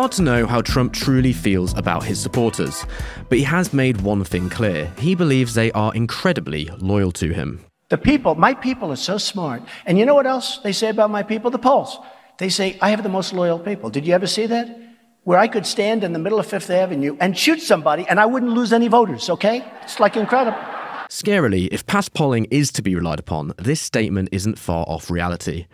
hard to know how Trump truly feels about his supporters, but he has made one thing clear. He believes they are incredibly loyal to him. The people, my people are so smart. And you know what else they say about my people? The polls. They say, I have the most loyal people. Did you ever see that? Where I could stand in the middle of Fifth Avenue and shoot somebody and I wouldn't lose any voters, okay? It's like incredible. Scarily, if past polling is to be relied upon, this statement isn't far off reality.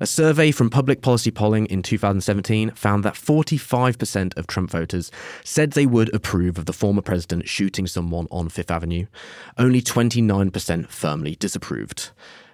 A survey from Public Policy Polling in 2017 found that 45% of Trump voters said they would approve of the former president shooting someone on Fifth Avenue. Only 29% firmly disapproved.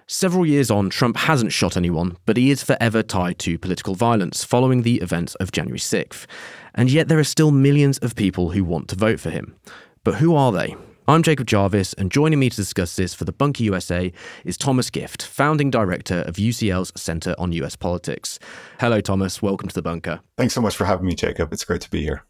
Several years on, Trump hasn't shot anyone, but he is forever tied to political violence following the events of January 6th. And yet there are still millions of people who want to vote for him. But who are they? I'm Jacob Jarvis, and joining me to discuss this for the Bunker USA is Thomas Gift, founding director of UCL's Center on US Politics. Hello, Thomas. Welcome to the Bunker. Thanks so much for having me, Jacob. It's great to be here.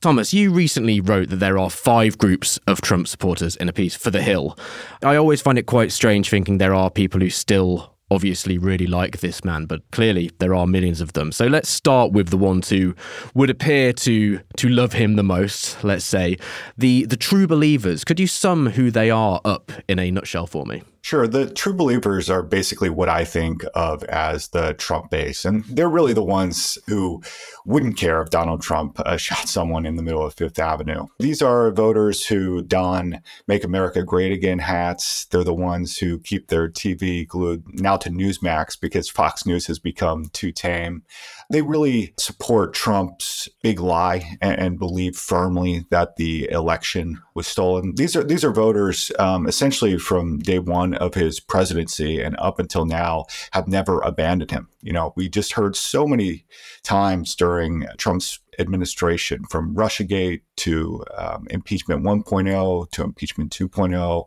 Thomas, you recently wrote that there are five groups of Trump supporters in a piece for The Hill. I always find it quite strange thinking there are people who still obviously really like this man, but clearly there are millions of them. So let's start with the ones who would appear to to love him the most. Let's say the the true believers. Could you sum who they are up in a nutshell for me? Sure. The true believers are basically what I think of as the Trump base. And they're really the ones who wouldn't care if Donald Trump uh, shot someone in the middle of Fifth Avenue. These are voters who don Make America Great Again hats. They're the ones who keep their TV glued now to Newsmax because Fox News has become too tame. They really support Trump's big lie and, and believe firmly that the election was stolen. These are these are voters um, essentially from day one of his presidency and up until now have never abandoned him. You know, we just heard so many times during Trump's administration, from Russiagate to um, impeachment 1.0 to impeachment 2.0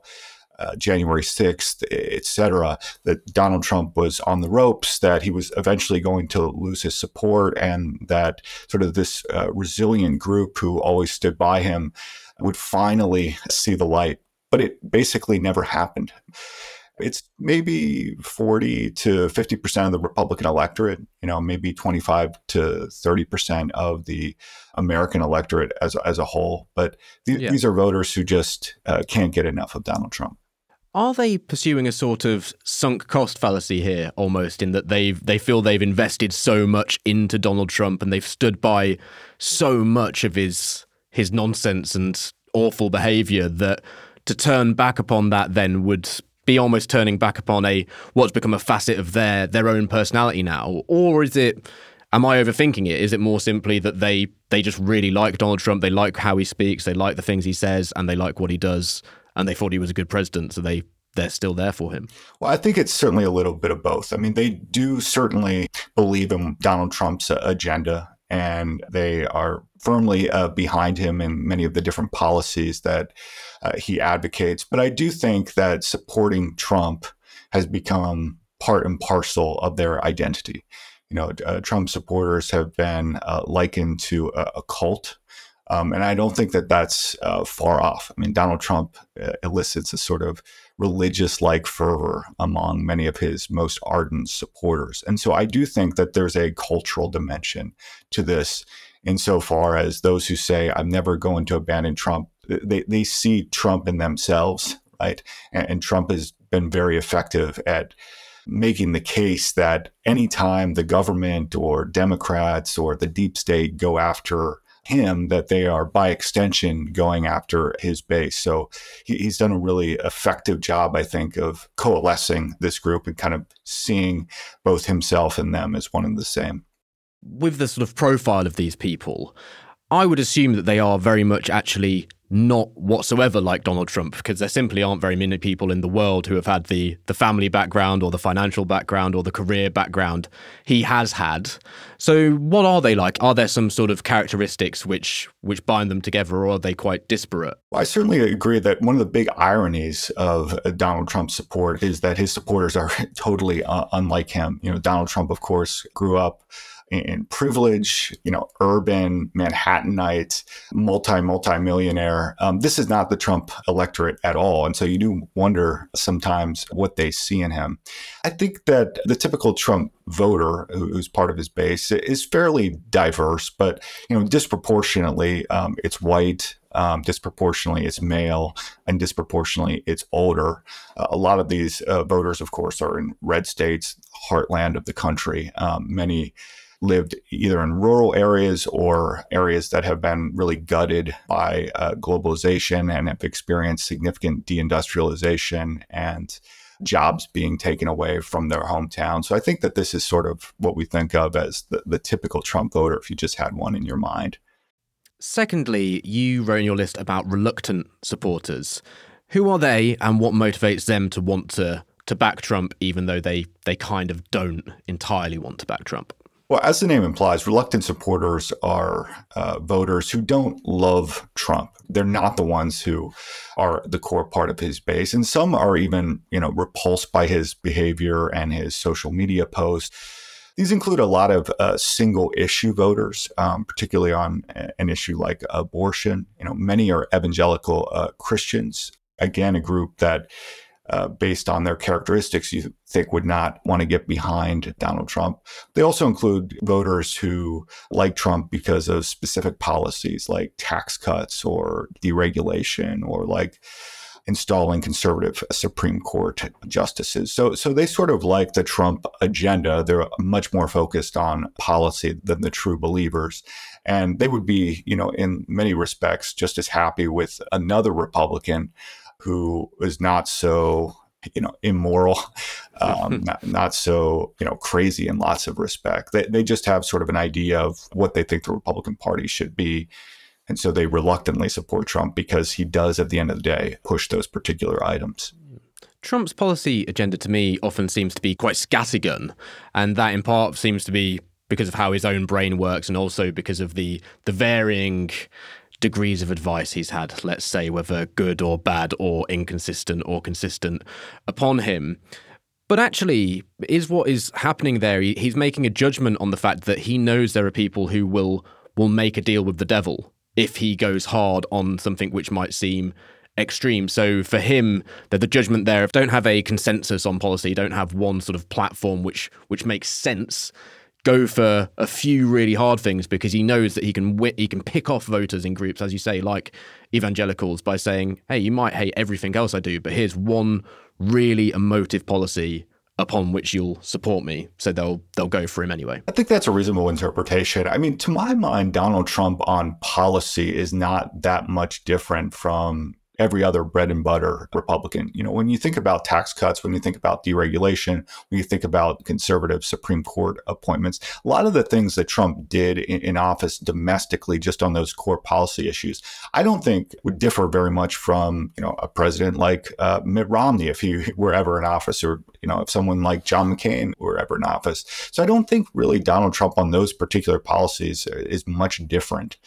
uh, January 6th, et cetera, that Donald Trump was on the ropes, that he was eventually going to lose his support, and that sort of this uh, resilient group who always stood by him would finally see the light. But it basically never happened. It's maybe 40 to 50% of the Republican electorate, you know, maybe 25 to 30% of the American electorate as, as a whole. But th- yeah. these are voters who just uh, can't get enough of Donald Trump. Are they pursuing a sort of sunk cost fallacy here, almost in that they've they feel they've invested so much into Donald Trump and they've stood by so much of his his nonsense and awful behavior that to turn back upon that then would be almost turning back upon a what's become a facet of their their own personality now, or is it? Am I overthinking it? Is it more simply that they they just really like Donald Trump? They like how he speaks. They like the things he says, and they like what he does and they thought he was a good president, so they they're still there for him. Well, I think it's certainly a little bit of both. I mean, they do certainly believe in Donald Trump's agenda, and they are firmly uh, behind him in many of the different policies that uh, he advocates. But I do think that supporting Trump has become part and parcel of their identity. You know, uh, Trump supporters have been uh, likened to a, a cult um, and I don't think that that's uh, far off. I mean, Donald Trump uh, elicits a sort of religious like fervor among many of his most ardent supporters. And so I do think that there's a cultural dimension to this insofar as those who say, I'm never going to abandon Trump, they, they see Trump in themselves, right? And, and Trump has been very effective at making the case that anytime the government or Democrats or the deep state go after him that they are by extension going after his base. So he, he's done a really effective job, I think, of coalescing this group and kind of seeing both himself and them as one and the same. With the sort of profile of these people, I would assume that they are very much actually not whatsoever like Donald Trump because there simply aren't very many people in the world who have had the the family background or the financial background or the career background he has had. So what are they like? Are there some sort of characteristics which which bind them together or are they quite disparate? I certainly agree that one of the big ironies of Donald Trump's support is that his supporters are totally uh, unlike him. You know, Donald Trump of course grew up in privilege, you know, urban Manhattanite, multi multi millionaire. Um, this is not the Trump electorate at all, and so you do wonder sometimes what they see in him. I think that the typical Trump voter, who's part of his base, is fairly diverse, but you know, disproportionately, um, it's white. Um, disproportionately it's male and disproportionately it's older. Uh, a lot of these uh, voters, of course, are in red states, heartland of the country. Um, many lived either in rural areas or areas that have been really gutted by uh, globalization and have experienced significant deindustrialization and jobs being taken away from their hometown. So I think that this is sort of what we think of as the, the typical Trump voter if you just had one in your mind. Secondly, you wrote in your list about reluctant supporters. Who are they and what motivates them to want to to back Trump even though they they kind of don't entirely want to back Trump? Well, as the name implies, reluctant supporters are uh, voters who don't love Trump. They're not the ones who are the core part of his base, and some are even, you know, repulsed by his behavior and his social media posts. These include a lot of uh, single issue voters, um, particularly on an issue like abortion. You know, many are evangelical uh, Christians. Again, a group that uh, based on their characteristics you think would not want to get behind Donald Trump. They also include voters who like Trump because of specific policies like tax cuts or deregulation or like installing conservative Supreme Court justices. So, so they sort of like the Trump agenda. They're much more focused on policy than the true believers. And they would be, you know, in many respects, just as happy with another Republican who is not so you know immoral um, not, not so you know crazy in lots of respect. They, they just have sort of an idea of what they think the republican party should be. And so they reluctantly support trump because he does at the end of the day push those particular items. Trump's policy agenda to me often seems to be quite scattergun, and that in part seems to be because of how his own brain works and also because of the the varying degrees of advice he's had, let's say, whether good or bad or inconsistent or consistent, upon him. But actually, is what is happening there? he's making a judgment on the fact that he knows there are people who will will make a deal with the devil if he goes hard on something which might seem extreme. So for him, that the judgment there don't have a consensus on policy, don't have one sort of platform which which makes sense go for a few really hard things because he knows that he can he can pick off voters in groups, as you say, like evangelicals, by saying, "Hey, you might hate everything else I do, but here's one really emotive policy." upon which you'll support me so they'll they'll go for him anyway i think that's a reasonable interpretation i mean to my mind donald trump on policy is not that much different from every other bread and butter Republican. You know, when you think about tax cuts, when you think about deregulation, when you think about conservative Supreme Court appointments, a lot of the things that Trump did in, in office domestically, just on those core policy issues, I don't think would differ very much from, you know, a president like uh, Mitt Romney if he were ever in office or, you know, if someone like John McCain were ever in office. So I don't think really Donald Trump on those particular policies is much different.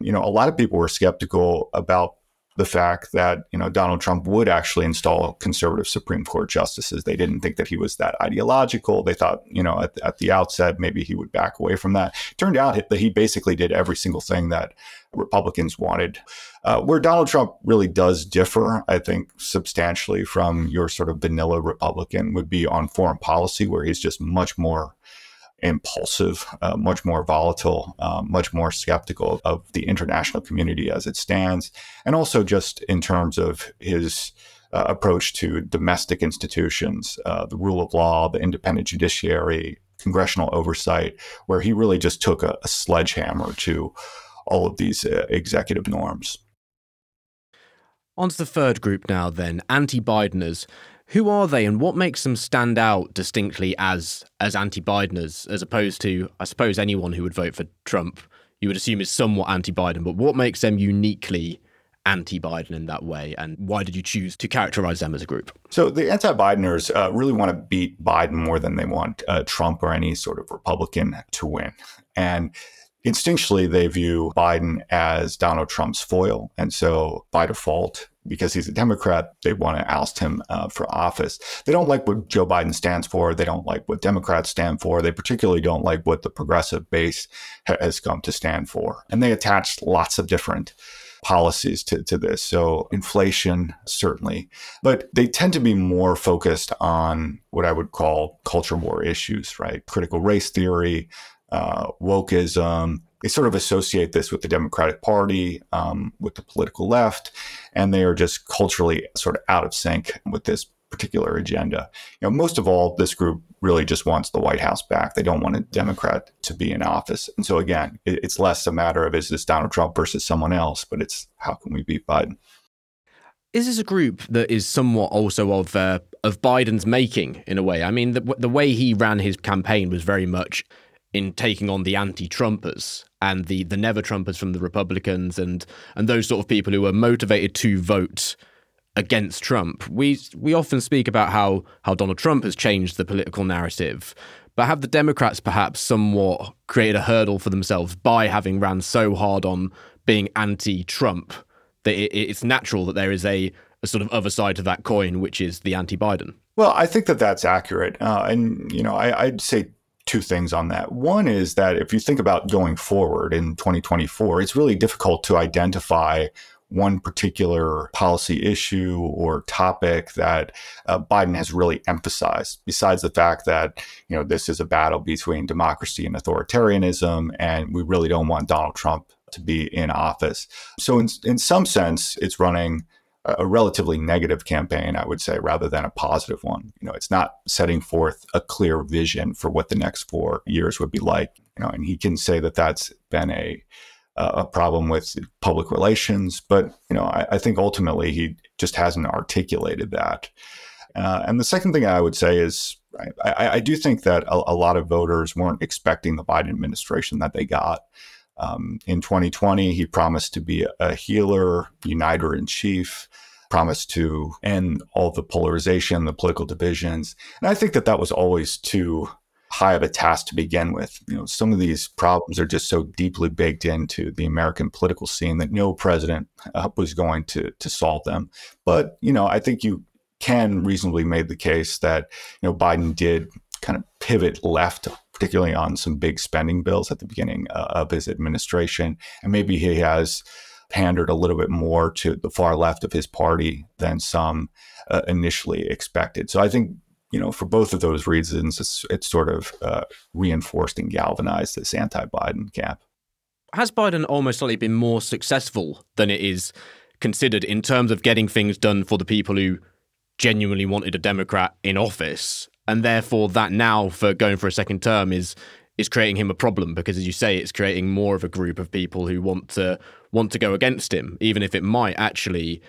You know, a lot of people were skeptical about the fact that you know Donald Trump would actually install conservative Supreme Court justices. They didn't think that he was that ideological. They thought you know at, at the outset maybe he would back away from that. Turned out that he basically did every single thing that Republicans wanted. Uh, where Donald Trump really does differ, I think, substantially from your sort of vanilla Republican would be on foreign policy, where he's just much more impulsive, uh, much more volatile, uh, much more skeptical of the international community as it stands, and also just in terms of his uh, approach to domestic institutions, uh, the rule of law, the independent judiciary, congressional oversight, where he really just took a, a sledgehammer to all of these uh, executive norms. On to the third group now, then anti Bideners. Who are they, and what makes them stand out distinctly as as anti-Bideners, as opposed to, I suppose, anyone who would vote for Trump? You would assume is somewhat anti-Biden, but what makes them uniquely anti-Biden in that way, and why did you choose to characterize them as a group? So the anti-Bideners uh, really want to beat Biden more than they want uh, Trump or any sort of Republican to win, and instinctually they view Biden as Donald Trump's foil, and so by default because he's a Democrat, they want to oust him uh, for office. They don't like what Joe Biden stands for. They don't like what Democrats stand for. They particularly don't like what the progressive base ha- has come to stand for. And they attach lots of different policies to, to this. So inflation, certainly, but they tend to be more focused on what I would call culture war issues, right? Critical race theory, uh, wokeism. They sort of associate this with the Democratic Party, um, with the political left, and they are just culturally sort of out of sync with this particular agenda. You know, most of all, this group really just wants the White House back. They don't want a Democrat to be in office. And so again, it's less a matter of is this Donald Trump versus someone else, but it's how can we beat Biden. Is this a group that is somewhat also of uh, of Biden's making in a way? I mean, the, the way he ran his campaign was very much in taking on the anti-Trumpers and the the never Trumpers from the Republicans and and those sort of people who were motivated to vote against Trump. We we often speak about how how Donald Trump has changed the political narrative, but have the Democrats perhaps somewhat created a hurdle for themselves by having ran so hard on being anti-Trump that it, it's natural that there is a, a sort of other side to that coin, which is the anti-Biden. Well, I think that that's accurate, uh, and you know, I, I'd say two things on that. One is that if you think about going forward in 2024, it's really difficult to identify one particular policy issue or topic that uh, Biden has really emphasized, besides the fact that, you know, this is a battle between democracy and authoritarianism, and we really don't want Donald Trump to be in office. So, in, in some sense, it's running a relatively negative campaign, I would say, rather than a positive one. You know, it's not setting forth a clear vision for what the next four years would be like. You know, and he can say that that's been a a problem with public relations, but you know, I, I think ultimately he just hasn't articulated that. Uh, and the second thing I would say is I, I do think that a, a, lot of voters weren't expecting the Biden administration that they got. Um, in 2020, he promised to be a healer, uniter in chief, promised to end all the polarization, the political divisions. And I think that that was always too high of a task to begin with. You know, some of these problems are just so deeply baked into the American political scene that no president uh, was going to to solve them. But you know, I think you can reasonably make the case that you know Biden did kind of pivot left, particularly on some big spending bills at the beginning uh, of his administration, and maybe he has pandered a little bit more to the far left of his party than some uh, initially expected. So I think you know, for both of those reasons, it's, it's sort of uh, reinforced and galvanized this anti-Biden camp. Has Biden almost slightly been more successful than it is considered in terms of getting things done for the people who genuinely wanted a Democrat in office, and therefore that now for going for a second term is is creating him a problem because, as you say, it's creating more of a group of people who want to want to go against him, even if it might actually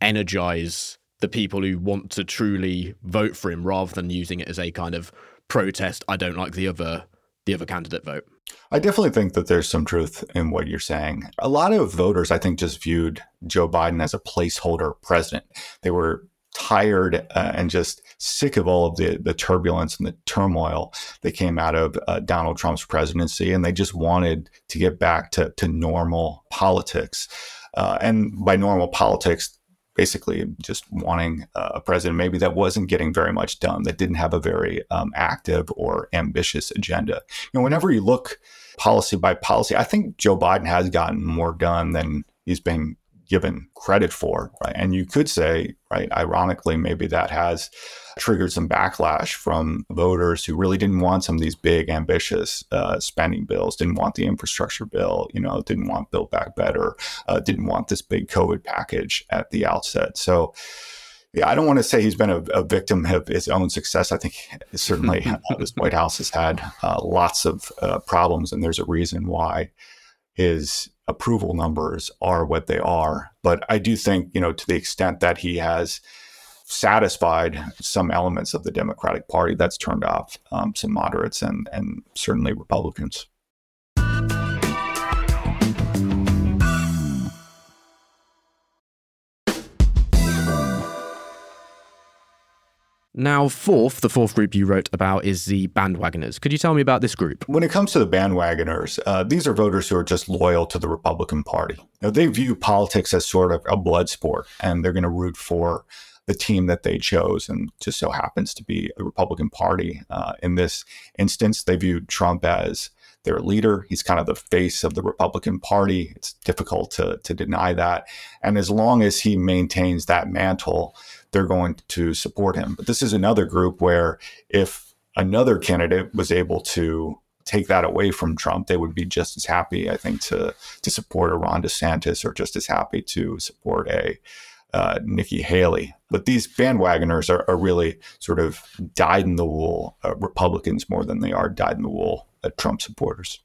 energize the people who want to truly vote for him rather than using it as a kind of protest I don't like the other the other candidate vote. I definitely think that there's some truth in what you're saying. A lot of voters I think just viewed Joe Biden as a placeholder president. They were tired uh, and just sick of all of the, the turbulence and the turmoil that came out of uh, Donald Trump's presidency, and they just wanted to get back to, to normal politics. Uh, and by normal politics, basically just wanting a president maybe that wasn't getting very much done, that didn't have a very um, active or ambitious agenda. You know, whenever you look policy by policy, I think Joe Biden has gotten more done than he's been given credit for, right? And you could say, right, ironically, maybe that has triggered some backlash from voters who really didn't want some of these big, ambitious uh, spending bills, didn't want the infrastructure bill, you know, didn't want Build Back Better, uh, didn't want this big COVID package at the outset. So, yeah, I don't want to say he's been a, a victim of his own success. I think certainly uh, this White House has had uh, lots of uh, problems, and there's a reason why his approval numbers are what they are. But I do think, you know, to the extent that he has satisfied some elements of the Democratic Party, that's turned off um, some moderates and and certainly Republicans. Now, fourth, the fourth group you wrote about is the bandwagoners. Could you tell me about this group? When it comes to the bandwagoners, uh, these are voters who are just loyal to the Republican Party. Now, they view politics as sort of a blood sport, and they're going to root for the team that they chose, and just so happens to be the Republican Party. Uh, in this instance, they view Trump as their leader. He's kind of the face of the Republican Party. It's difficult to, to deny that. And as long as he maintains that mantle, they're going to support him. But this is another group where if another candidate was able to take that away from Trump, they would be just as happy, I think, to to support a Ron DeSantis or just as happy to support a uh, Nikki Haley. But these bandwagoners are, are really sort of dyed in the wool uh, Republicans more than they are dyed in the wool uh, Trump supporters.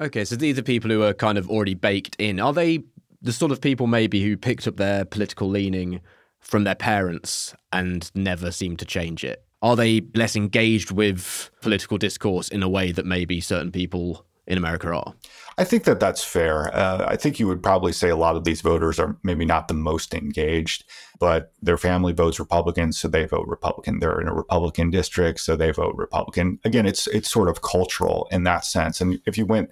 Okay, so these are people who are kind of already baked in. Are they the sort of people maybe who picked up their political leaning from their parents and never seem to change it? Are they less engaged with political discourse in a way that maybe certain people in America at all. I think that that's fair. Uh, I think you would probably say a lot of these voters are maybe not the most engaged, but their family votes Republican, so they vote Republican. They're in a Republican district, so they vote Republican. Again, it's it's sort of cultural in that sense. And if you went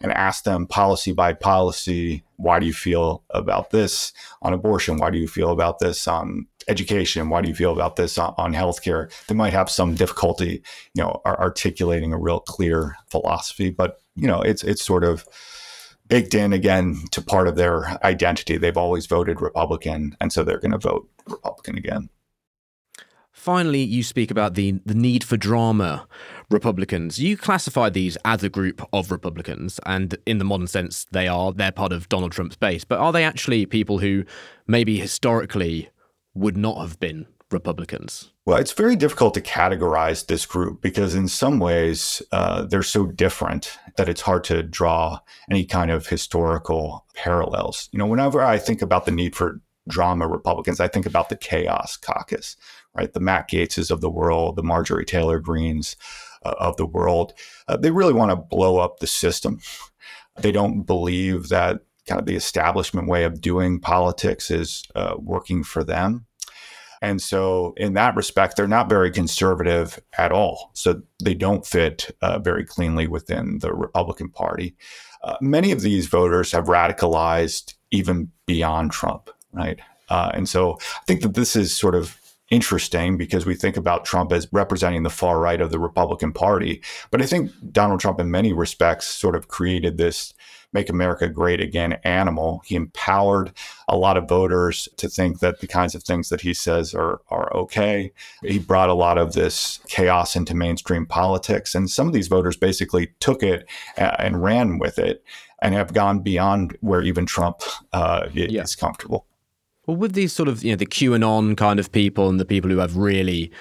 and asked them policy by policy, why do you feel about this on abortion? Why do you feel about this on education? Why do you feel about this on, on healthcare? They might have some difficulty, you know, articulating a real clear philosophy, but you know, it's it's sort of baked in again to part of their identity. They've always voted Republican, and so they're going to vote Republican again. Finally, you speak about the, the need for drama Republicans. You classify these as a group of Republicans, and in the modern sense, they are. They're part of Donald Trump's base. But are they actually people who maybe historically would not have been Republicans? Well, it's very difficult to categorize this group because, in some ways, uh, they're so different that it's hard to draw any kind of historical parallels. You know, whenever I think about the need for drama Republicans, I think about the chaos caucus, right? The Matt Gaetzes of the world, the Marjorie Taylor Greenes uh, of the world. Uh, they really want to blow up the system. They don't believe that kind of the establishment way of doing politics is uh, working for them. And so, in that respect, they're not very conservative at all. So, they don't fit uh, very cleanly within the Republican Party. Uh, many of these voters have radicalized even beyond Trump, right? Uh, and so, I think that this is sort of interesting because we think about Trump as representing the far right of the Republican Party. But I think Donald Trump, in many respects, sort of created this Make America Great Again animal. He empowered a lot of voters to think that the kinds of things that he says are, are okay. He brought a lot of this chaos into mainstream politics. And some of these voters basically took it and ran with it and have gone beyond where even Trump uh, yeah. is comfortable. Well, with these sort of, you know, the QAnon kind of people and the people who have really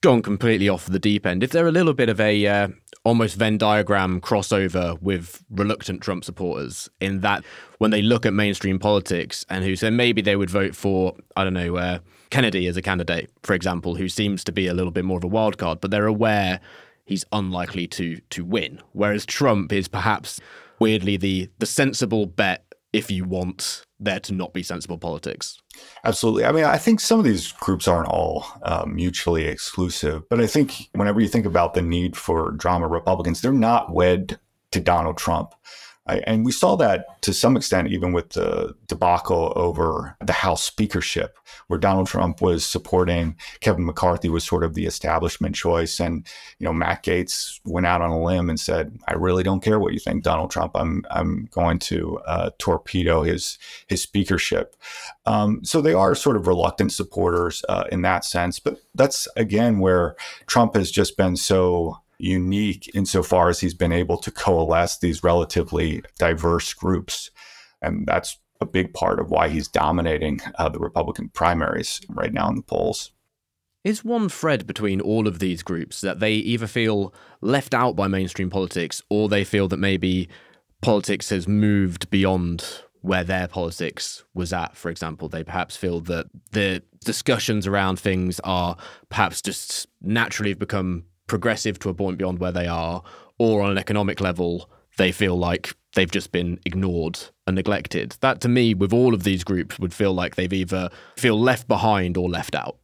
gone completely off the deep end, if they're a little bit of a uh, almost Venn diagram crossover with reluctant Trump supporters, in that when they look at mainstream politics and who say maybe they would vote for, I don't know, uh, Kennedy as a candidate, for example, who seems to be a little bit more of a wild card, but they're aware he's unlikely to to win. Whereas Trump is perhaps weirdly the the sensible bet if you want there to not be sensible politics. Absolutely. I mean, I think some of these groups aren't all um, mutually exclusive, but I think whenever you think about the need for drama, Republicans, they're not wed to Donald Trump. And we saw that to some extent even with the debacle over the House speakership, where Donald Trump was supporting Kevin McCarthy was sort of the establishment choice. And, you know, Matt Gaetz went out on a limb and said, I really don't care what you think, Donald Trump. I'm I'm going to uh, torpedo his his speakership. Um, so they are sort of reluctant supporters uh, in that sense. But that's again where Trump has just been so unique insofar as he's been able to coalesce these relatively diverse groups. And that's a big part of why he's dominating uh, the Republican primaries right now in the polls. Is one thread between all of these groups that they either feel left out by mainstream politics or they feel that maybe politics has moved beyond where their politics was at, for example. They perhaps feel that the discussions around things are perhaps just naturally have become progressive to a point beyond where they are, or on an economic level, they feel like they've just been ignored and neglected. That to me, with all of these groups, would feel like they've either feel left behind or left out.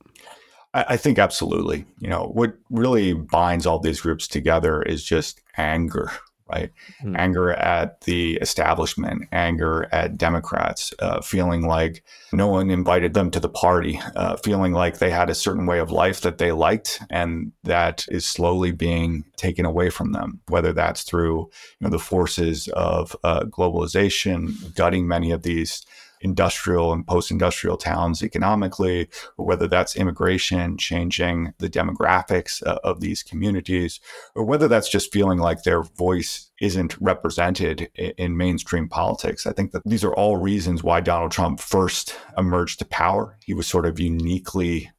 I, think absolutely. You know, what really binds all these groups together is just anger, right? Mm. Anger at the establishment, anger at Democrats, uh, feeling like no one invited them to the party, uh, feeling like they had a certain way of life that they liked and that is slowly being taken away from them, whether that's through you know, the forces of uh, globalization, gutting many of these industrial and post industrial towns economically, or whether that's immigration changing the demographics uh, of these communities, or whether that's just feeling like their voice isn't represented in, in mainstream politics. I think that these are all reasons why Donald Trump first emerged to power. He was sort of uniquely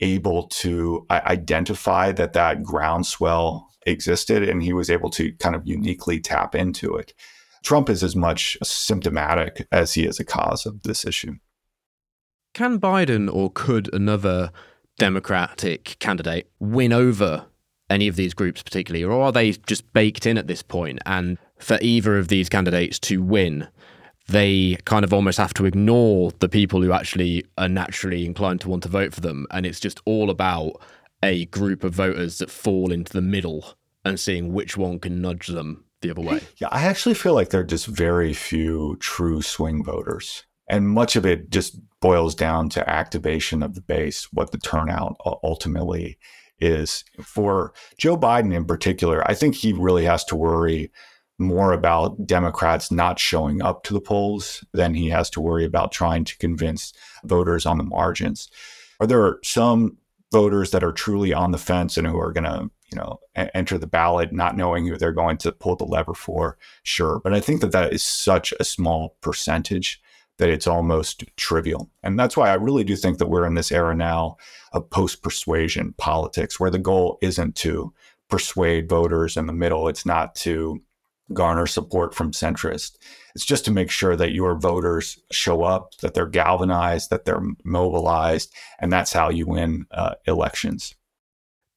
able to identify that that groundswell existed and he was able to kind of uniquely tap into it. Trump is as much symptomatic as he is a cause of this issue. Can Biden or could another Democratic candidate win over any of these groups particularly, or are they just baked in at this point? And for either of these candidates to win, they kind of almost have to ignore the people who actually are naturally inclined to want to vote for them. And it's just all about a group of voters that fall into the middle and seeing which one can nudge them the other way. Yeah, I actually feel like there are just very few true swing voters. And much of it just boils down to activation of the base, what the turnout ultimately is. For Joe Biden in particular, I think he really has to worry more about Democrats not showing up to the polls than he has to worry about trying to convince voters on the margins. Are there some voters that are truly on the fence and who are going to you know enter the ballot not knowing who they're going to pull the lever for sure. But i think that that is such a small percentage that it's almost trivial. And that's why i really do think that we're in this era now of post persuasion politics where the goal isn't to persuade voters in the middle. It's not to garner support from centrists. It's just to make sure that your voters show up that they're galvanized that they're mobilized and that's how you win uh, elections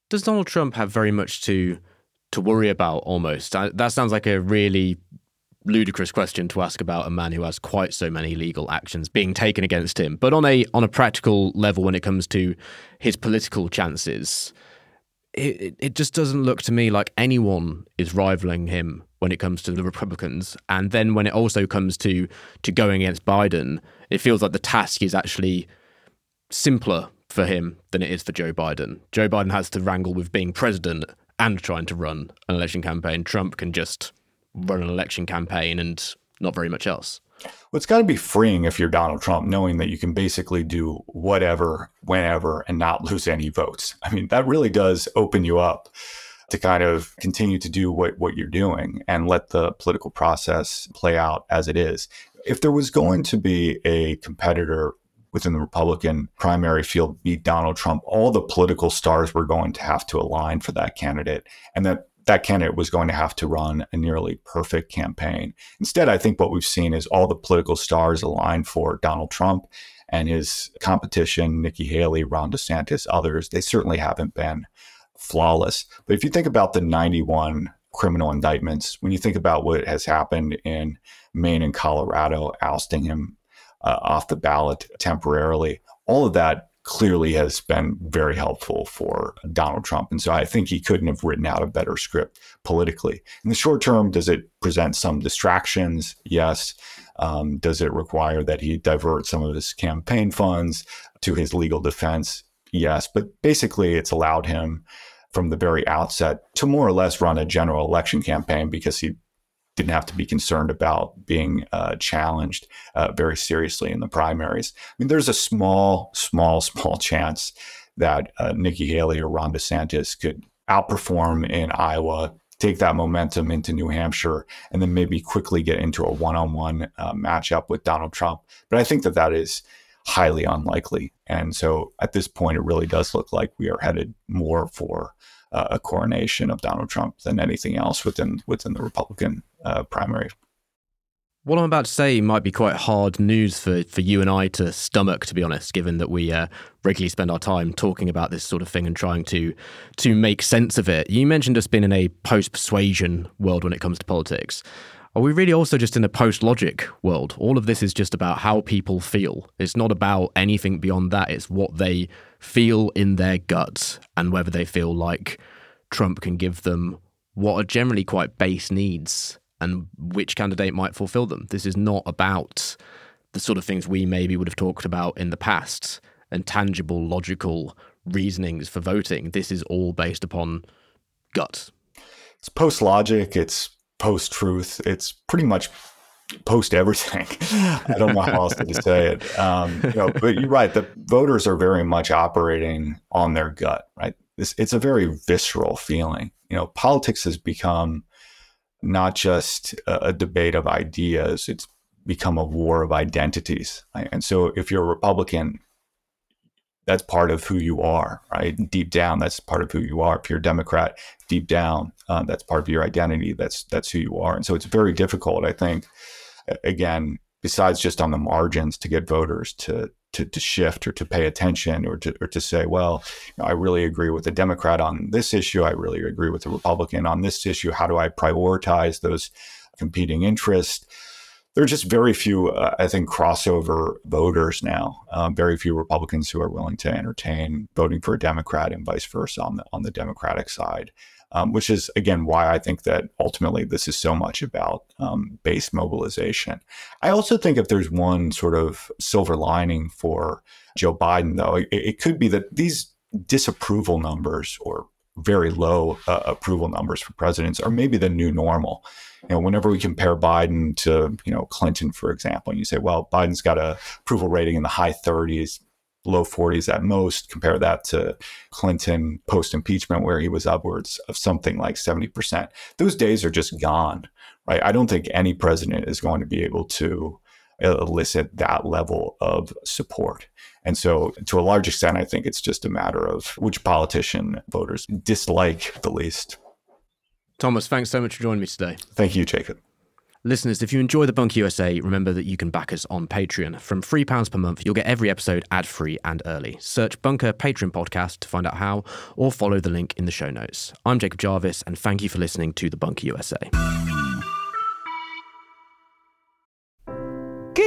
does Donald Trump have very much to to worry about almost? That sounds like a really ludicrous question to ask about a man who has quite so many legal actions being taken against him. But on a on a practical level, when it comes to his political chances, it, it just doesn't look to me like anyone is rivaling him when it comes to the Republicans. And then when it also comes to to going against Biden, it feels like the task is actually simpler for him than it is for Joe Biden. Joe Biden has to wrangle with being president and trying to run an election campaign. Trump can just run an election campaign and not very much else. Well, it's got to be freeing if you're Donald Trump, knowing that you can basically do whatever, whenever, and not lose any votes. I mean, that really does open you up to kind of continue to do what, what you're doing and let the political process play out as it is. If there was going to be a competitor within the Republican primary field beat Donald Trump, all the political stars were going to have to align for that candidate. And that that candidate was going to have to run a nearly perfect campaign. Instead, I think what we've seen is all the political stars align for Donald Trump and his competition, Nikki Haley, Ron DeSantis, others, they certainly haven't been flawless. But if you think about the 91 criminal indictments, when you think about what has happened in Maine and Colorado, ousting him uh, off the ballot temporarily. All of that clearly has been very helpful for Donald Trump. And so I think he couldn't have written out a better script politically. In the short term, does it present some distractions? Yes. Um, does it require that he divert some of his campaign funds to his legal defense? Yes. But basically, it's allowed him from the very outset to more or less run a general election campaign because he didn't have to be concerned about being uh, challenged uh, very seriously in the primaries. I mean, there's a small, small, small chance that uh, Nikki Haley or Ron DeSantis could outperform in Iowa, take that momentum into New Hampshire, and then maybe quickly get into a one-on-one uh, matchup with Donald Trump. But I think that that is highly unlikely. And so at this point, it really does look like we are headed more for uh, a coronation of Donald Trump than anything else within within the Republican uh, primary. What I'm about to say might be quite hard news for, for you and I to stomach, to be honest, given that we uh, regularly spend our time talking about this sort of thing and trying to to make sense of it. You mentioned us being in a post persuasion world when it comes to politics. Are we really also just in a post logic world? All of this is just about how people feel. It's not about anything beyond that. It's what they feel in their guts and whether they feel like Trump can give them what are generally quite base needs and which candidate might fulfill them. This is not about the sort of things we maybe would have talked about in the past and tangible, logical reasonings for voting. This is all based upon gut. It's post logic, it's post truth. It's pretty much post everything. I don't know how else to say it. Um, you know, but you're right. The voters are very much operating on their gut, right? It's a very visceral feeling. You know, politics has become not just a, a debate of ideas; it's become a war of identities. And so, if you're a Republican, that's part of who you are, right? Deep down, that's part of who you are. If you're a Democrat, deep down, uh, that's part of your identity. That's that's who you are. And so it's very difficult, I think, again, besides just on the margins, to get voters to to, to shift or to pay attention or to or to say, well, you know, I really agree with the Democrat on this issue. I really agree with the Republican on this issue. How do I prioritize those competing interests? There are just very few, uh, I think, crossover voters now. Um, very few Republicans who are willing to entertain voting for a Democrat and vice versa on the on the Democratic side. Um, which is again why I think that ultimately this is so much about um, base mobilization. I also think if there's one sort of silver lining for Joe Biden, though, it, it could be that these disapproval numbers or very low uh, approval numbers for presidents are maybe the new normal you know, whenever we compare Biden to, you know, Clinton, for example, and you say, well, Biden's got a approval rating in the high 30s, low 40s at most. Compare that to Clinton post impeachment, where he was upwards of something like 70%. Those days are just gone, right? I don't think any president is going to be able to elicit that level of support. And so, to a large extent, I think it's just a matter of which politician voters dislike the least. Thomas, thanks so much for joining me today. Thank you, Jacob. Listeners, if you enjoy the Bunker USA, remember that you can back us on Patreon. From £3 per month, you'll get every episode ad free and early. Search Bunker Patreon Podcast to find out how, or follow the link in the show notes. I'm Jacob Jarvis, and thank you for listening to the Bunker USA. ¿Qué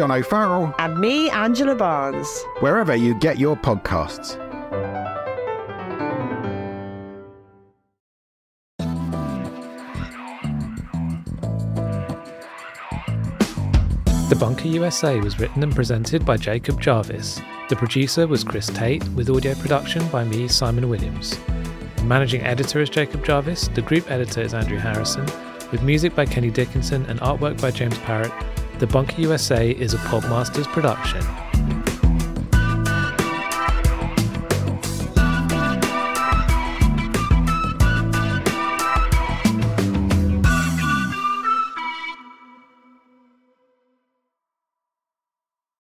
John O'Farrell. And me, Angela Barnes. Wherever you get your podcasts. The Bunker USA was written and presented by Jacob Jarvis. The producer was Chris Tate, with audio production by me, Simon Williams. The managing editor is Jacob Jarvis, the group editor is Andrew Harrison, with music by Kenny Dickinson and artwork by James Parrott. The Bunker USA is a Podmasters production.